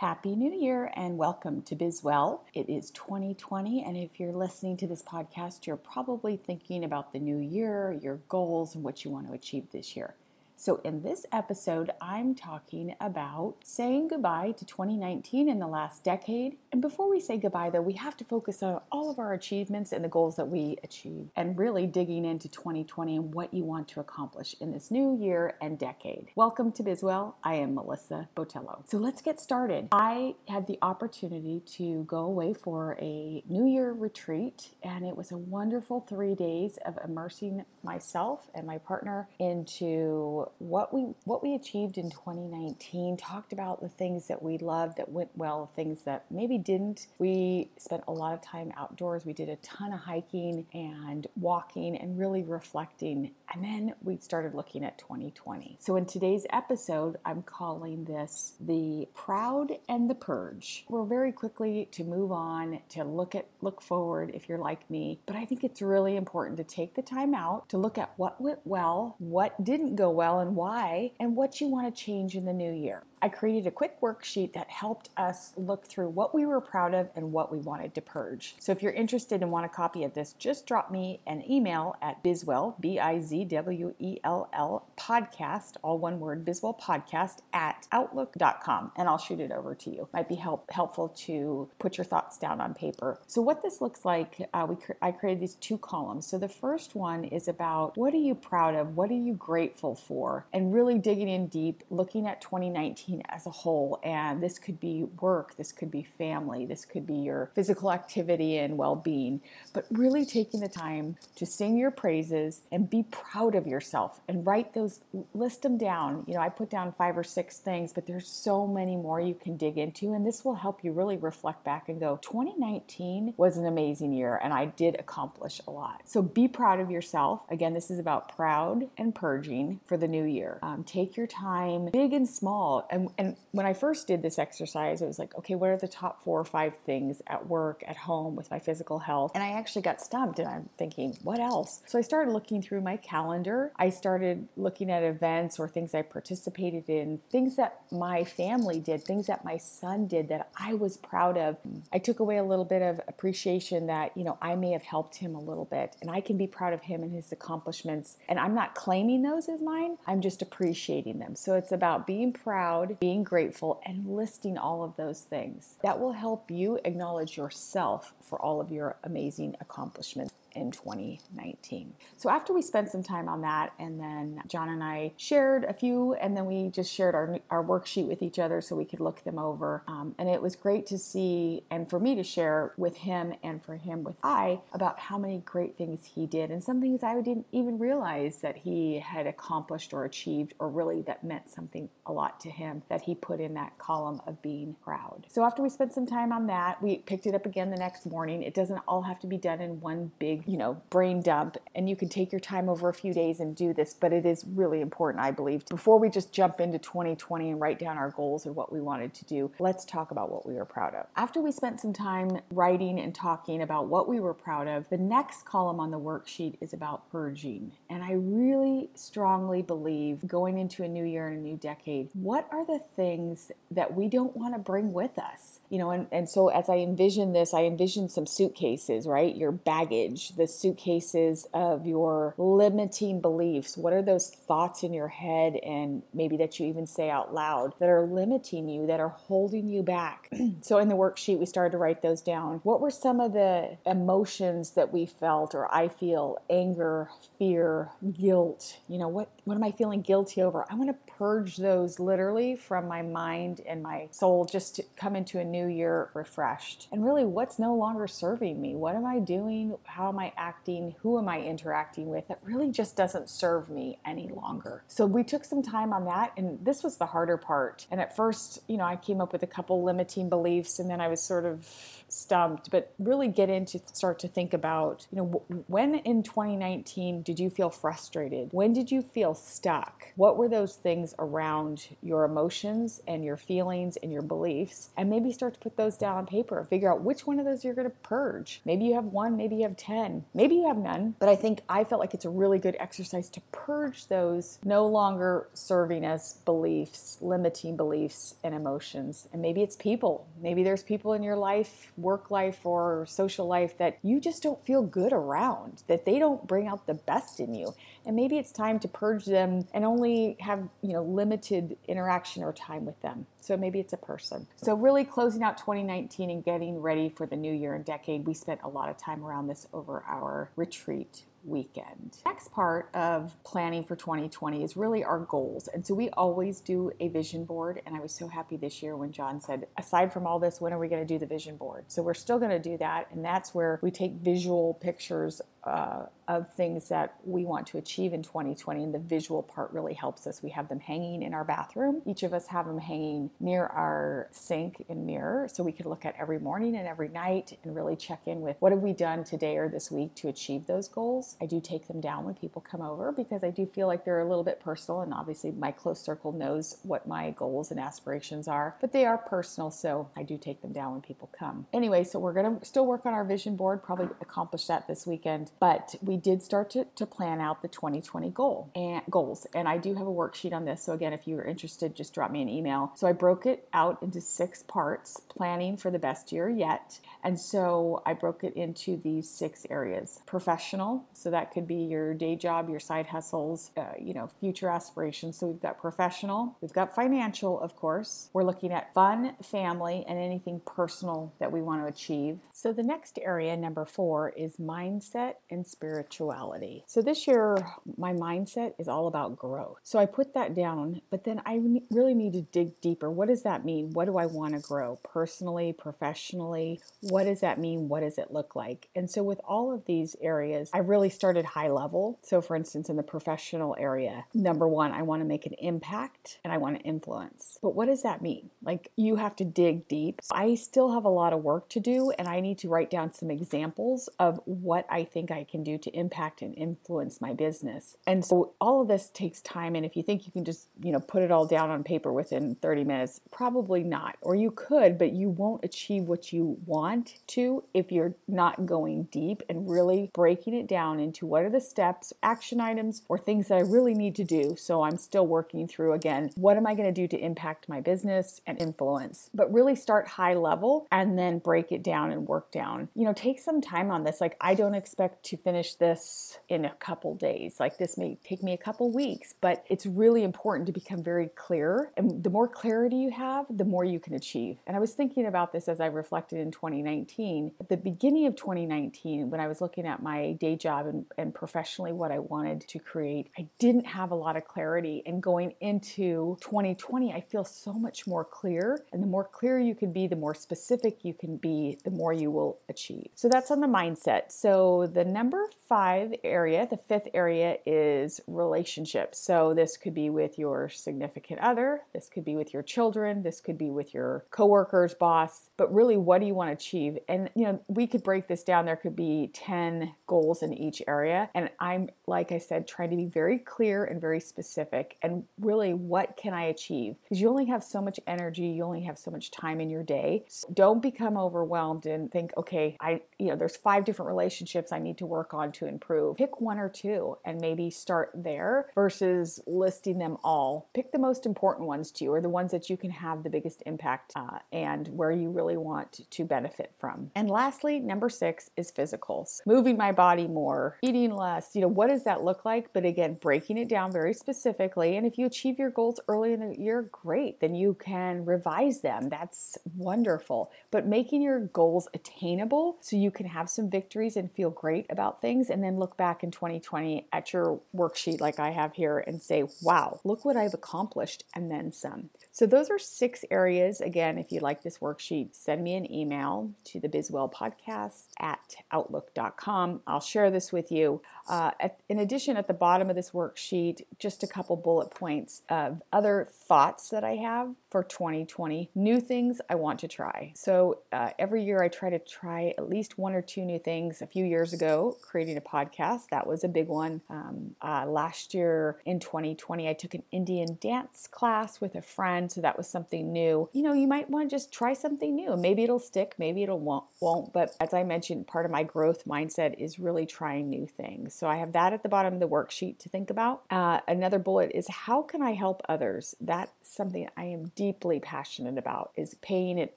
Happy New Year and welcome to Bizwell. It is 2020, and if you're listening to this podcast, you're probably thinking about the new year, your goals, and what you want to achieve this year. So, in this episode, I'm talking about saying goodbye to 2019 in the last decade. And before we say goodbye, though, we have to focus on all of our achievements and the goals that we achieved, and really digging into 2020 and what you want to accomplish in this new year and decade. Welcome to Bizwell. I am Melissa Botello. So, let's get started. I had the opportunity to go away for a New Year retreat, and it was a wonderful three days of immersing myself and my partner into what we what we achieved in 2019 talked about the things that we loved that went well things that maybe didn't. We spent a lot of time outdoors. We did a ton of hiking and walking and really reflecting. And then we started looking at 2020 so in today's episode i'm calling this the proud and the purge. We're very quickly to move on to look at look forward if you're like me. But i think it's really important to take the time out to look at what went well what didn't go well and why, and what you want to change in the new year. I created a quick worksheet that helped us look through what we were proud of and what we wanted to purge. So if you're interested and want a copy of this, just drop me an email at Bizwell, B I Z W E L L podcast, all one word, Bizwell podcast at outlook.com, and I'll shoot it over to you. Might be help, helpful to put your thoughts down on paper. So what this looks like, uh, we I created these two columns. So the first one is about what are you proud of? What are you grateful for? And really digging in deep, looking at 2019 as a whole. And this could be work, this could be family, this could be your physical activity and well being. But really taking the time to sing your praises and be proud of yourself and write those, list them down. You know, I put down five or six things, but there's so many more you can dig into. And this will help you really reflect back and go, 2019 was an amazing year and I did accomplish a lot. So be proud of yourself. Again, this is about proud and purging for the new year. Um, take your time, big and small and, and when I first did this exercise, it was like, okay, what are the top four or five things at work, at home, with my physical health? And I actually got stumped and I'm thinking, what else? So I started looking through my calendar. I started looking at events or things I participated in, things that my family did, things that my son did that I was proud of. I took away a little bit of appreciation that, you know, I may have helped him a little bit and I can be proud of him and his accomplishments. And I'm not claiming those as mine, I'm just appreciating them. So it's about being proud being grateful, and listing all of those things. That will help you acknowledge yourself for all of your amazing accomplishments in 2019. So after we spent some time on that, and then John and I shared a few, and then we just shared our, our worksheet with each other so we could look them over. Um, and it was great to see, and for me to share with him and for him with I about how many great things he did, and some things I didn't even realize that he had accomplished or achieved, or really that meant something a lot to him that he put in that column of being proud. So after we spent some time on that, we picked it up again the next morning. It doesn't all have to be done in one big you know, brain dump. And you can take your time over a few days and do this, but it is really important, I believe. Before we just jump into 2020 and write down our goals and what we wanted to do, let's talk about what we were proud of. After we spent some time writing and talking about what we were proud of, the next column on the worksheet is about purging. And I really strongly believe going into a new year and a new decade, what are the things that we don't want to bring with us? You know, and, and so as I envision this, I envision some suitcases, right? Your baggage, the suitcases of your limiting beliefs. What are those thoughts in your head and maybe that you even say out loud that are limiting you, that are holding you back? so in the worksheet, we started to write those down. What were some of the emotions that we felt or I feel anger, fear, guilt? You know, what, what am I feeling guilty over? I want to purge those literally from my mind and my soul just to come into a new year refreshed. And really, what's no longer serving me? What am I doing? How am I acting? Who am I interacting with? That really just doesn't serve me any longer. So we took some time on that, and this was the harder part. And at first, you know, I came up with a couple limiting beliefs, and then I was sort of stumped, but really get into start to think about, you know, when in 2019 did you feel frustrated? When did you feel stuck? What were those things around your emotions and your feelings and your beliefs? And maybe start to put those down on paper. Figure out which one of those you're going to purge. Maybe you have one, maybe you have 10, maybe you have none. But I think I felt like it's a really good exercise to purge those no longer serving as beliefs, limiting beliefs and emotions. And maybe it's people. Maybe there's people in your life, work life, or social life that you just don't feel good around, that they don't bring out the best in you. And maybe it's time to purge them and only have, you know, limited interaction or time with them. So maybe it's a person. So really closing out 2019 and getting ready for the new year and decade, we spent a lot of time around this over our retreat weekend. Next part of planning for 2020 is really our goals. And so we always do a vision board. And I was so happy this year when John said, aside from all this, when are we going to do the vision board? So we're still going to do that. And that's where we take visual pictures uh, of things that we want to achieve in 2020 and the visual part really helps us. We have them hanging in our bathroom. Each of us have them hanging near our sink and mirror so we can look at every morning and every night and really check in with what have we done today or this week to achieve those goals? I do take them down when people come over because i do feel like they're a little bit personal and obviously my close circle knows what my goals and aspirations are but they are personal so i do take them down when people come. Anyway so we're going to still work on our vision board probably accomplish that this weekend but we did start to, to plan out the 2020 goal and goals. And I do have a worksheet on this. So again, if you're interested, just drop me an email. So I broke it out into six parts, planning for the best year yet. And so I broke it into these six areas. Professional, so that could be your day job, your side hustles, uh, you know, future aspirations. So we've got professional, we've got financial, of course. We're looking at fun, family, and anything personal that we want to achieve. So the next area, number four, is mindset and spirituality. So this year, my mindset is all about growth. So I put that down, but then I really need to dig deeper. What does that mean? What do I want to grow personally, professionally? What does that mean? What does it look like? And so with all of these areas, I really started high level. So for instance, in the professional area, number one, I want to make an impact and I want to influence. But what does that mean? Like you have to dig deep. I still have a lot of work to do and I need to write down some examples of what I think can do to impact and influence my business. And so all of this takes time. And if you think you can just, you know, put it all down on paper within 30 minutes, probably not. Or you could, but you won't achieve what you want to if you're not going deep and really breaking it down into what are the steps, action items, or things that I really need to do. So I'm still working through again, what am I going to do to impact my business and influence? But really start high level and then break it down and work down. You know, take some time on this. Like, I don't expect to finish this in a couple days. Like this may take me a couple weeks, but it's really important to become very clear. And the more clarity you have, the more you can achieve. And I was thinking about this as I reflected in 2019. At the beginning of 2019, when I was looking at my day job and, and professionally what I wanted to create, I didn't have a lot of clarity. And going into 2020, I feel so much more clear. And the more clear you can be, the more specific you can be, the more you will achieve. So that's on the mindset. So the number five area, the fifth area is relationships. So this could be with your significant other, this could be with your children, this could be with your coworkers, boss, but really what do you want to achieve? And you know, we could break this down. There could be 10 goals in each area. And I'm like I said, trying to be very clear and very specific and really what can I achieve? Because you only have so much energy, you only have so much time in your day. So don't become overwhelmed and think, okay, I you know, there's five different relationships I need to work on to improve. Pick one or two and maybe start there versus listing them all. Pick the most important ones to you or the ones that you can have the biggest impact uh, and where you really want to benefit from. And lastly, number six is physicals. Moving my body more, eating less. You know, what does that look like? But again, breaking it down very specifically. And if you achieve your goals early in the year, great. Then you can revise them. That's wonderful. But making your goals attainable so you can have some victories and feel great about things and then look back in 2020 at your worksheet like I have here and say, wow, look what I've accomplished and then some. So, those are six areas. Again, if you like this worksheet, send me an email to the Bizwell podcast at outlook.com. I'll share this with you. Uh, at, in addition, at the bottom of this worksheet, just a couple bullet points of other thoughts that I have for 2020, new things I want to try. So, uh, every year I try to try at least one or two new things. A few years ago, creating a podcast, that was a big one. Um, uh, last year in 2020, I took an Indian dance class with a friend so that was something new. You know, you might want to just try something new. Maybe it'll stick, maybe it'll won't, won't. But as I mentioned, part of my growth mindset is really trying new things. So I have that at the bottom of the worksheet to think about. Uh, another bullet is how can I help others? That's something I am deeply passionate about is paying it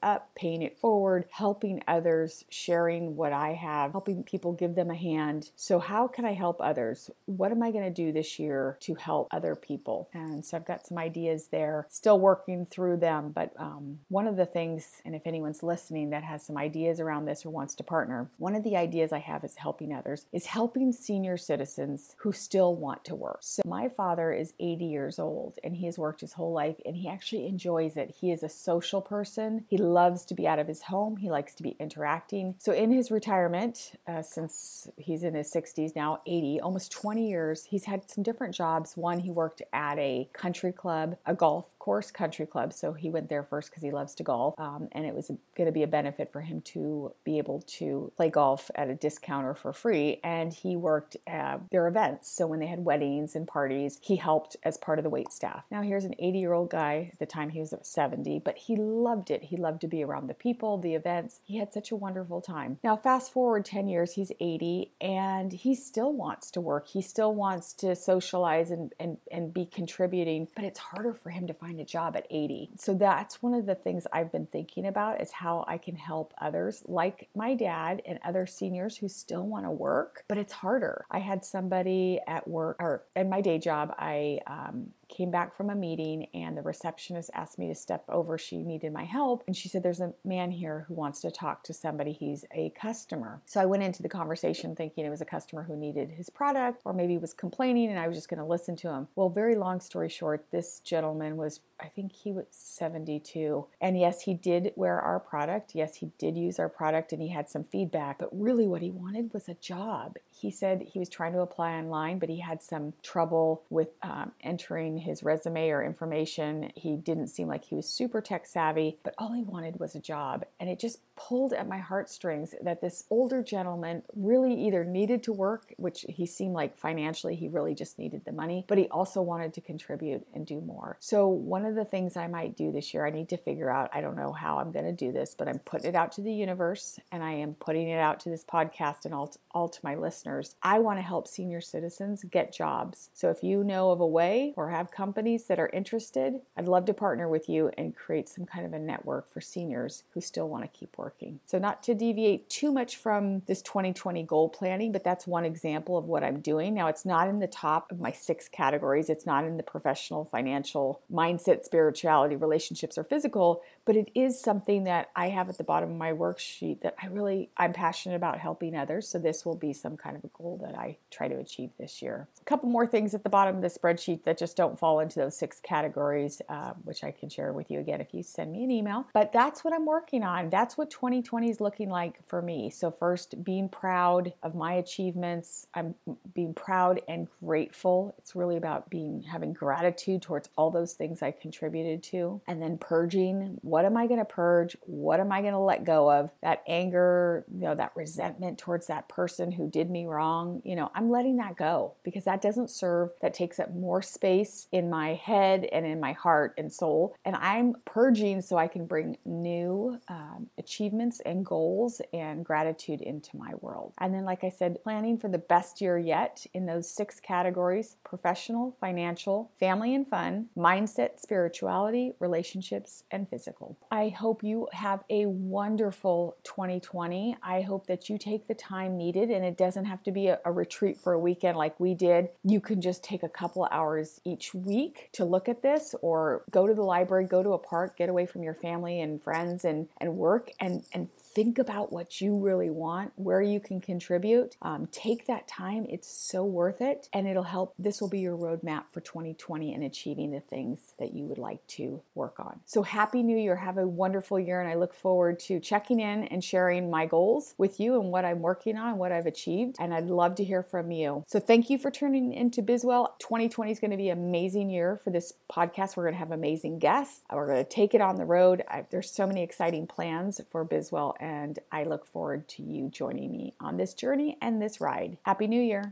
up, paying it forward, helping others, sharing what I have, helping people give them a hand. So how can I help others? What am I going to do this year to help other people? And so I've got some ideas there. Still working working through them. But um, one of the things, and if anyone's listening that has some ideas around this or wants to partner, one of the ideas I have is helping others, is helping senior citizens who still want to work. So my father is 80 years old and he has worked his whole life and he actually enjoys it. He is a social person. He loves to be out of his home. He likes to be interacting. So in his retirement, uh, since he's in his 60s now, 80, almost 20 years, he's had some different jobs. One, he worked at a country club, a golf course country club. So he went there first because he loves to golf. Um, and it was going to be a benefit for him to be able to play golf at a discount or for free. And he worked their events. So when they had weddings and parties, he helped as part of the wait staff. Now here's an 80 year old guy. At the time he was 70, but he loved it. He loved to be around the people, the events. He had such a wonderful time. Now fast forward 10 years, he's 80 and he still wants to work. He still wants to socialize and, and, and be contributing, but it's harder for him to find find a job at 80. So that's one of the things I've been thinking about is how I can help others like my dad and other seniors who still want to work, but it's harder. I had somebody at work or in my day job, I um, came back from a meeting and the receptionist asked me to step over. She needed my help. And she said, There's a man here who wants to talk to somebody. He's a customer. So I went into the conversation thinking it was a customer who needed his product or maybe was complaining and I was just going to listen to him. Well, very long story short, this gentleman was, I think he was 72. And yes, he did wear our product. Yes, he did use our product and he had some feedback. But really, what he wanted was a job. He said he was trying to apply online, but he had some trouble with um, entering his resume or information. He didn't seem like he was super tech savvy, but all he wanted was a job. And it just pulled at my heartstrings that this older gentleman really either needed to work, which he seemed like financially he really just needed the money, but he also wanted to contribute and do more. So, one of the things I might do this year, I need to figure out, I don't know how I'm going to do this, but I'm putting it out to the universe and I am putting it out to this podcast and all, all to my listeners. I want to help senior citizens get jobs. So, if you know of a way or have companies that are interested, I'd love to partner with you and create some kind of a network for seniors who still want to keep working working. So, not to deviate too much from this 2020 goal planning, but that's one example of what I'm doing. Now, it's not in the top of my six categories, it's not in the professional, financial, mindset, spirituality, relationships, or physical, but it is something that I have at the bottom of my worksheet that I really I'm passionate about helping others. So this will be some kind of a goal that I try to achieve this year. A couple more things at the bottom of the spreadsheet that just don't fall into those six categories, uh, which I can share with you again if you send me an email. But that's what I'm working on. That's what 2020 is looking like for me. So first, being proud of my achievements. I'm being proud and grateful. It's really about being having gratitude towards all those things I contributed to, and then purging what am I going to purge? What am I going to let go of? That anger, you know, that resentment towards that person who did me wrong, you know, I'm letting that go because that doesn't serve, that takes up more space in my head and in my heart and soul. And I'm purging so I can bring new um, achievements and goals and gratitude into my world. And then, like I said, planning for the best year yet in those six categories professional, financial, family and fun, mindset, spirituality, relationships, and physical. I hope you have a wonderful 2020. I hope that you take the time needed and it doesn't have to be a, a retreat for a weekend like we did. You can just take a couple hours each each week to look at this or go to the library, go to a park, get away from your family and friends and, and work and, and think about what you really want, where you can contribute. Um, take that time. It's so worth it. And it'll help. This will be your roadmap for 2020 and achieving the things that you would like to work on. So happy new year. Have a wonderful year. And I look forward to checking in and sharing my goals with you and what I'm working on, what I've achieved. And I'd love to hear from you. So thank you for turning into Bizwell. 2020 is going to be an amazing year for this podcast. We're going to have amazing guests. We're going to take it on the road. I, there's so many exciting plans for Bizwell and I look forward to you joining me on this journey and this ride. Happy New Year!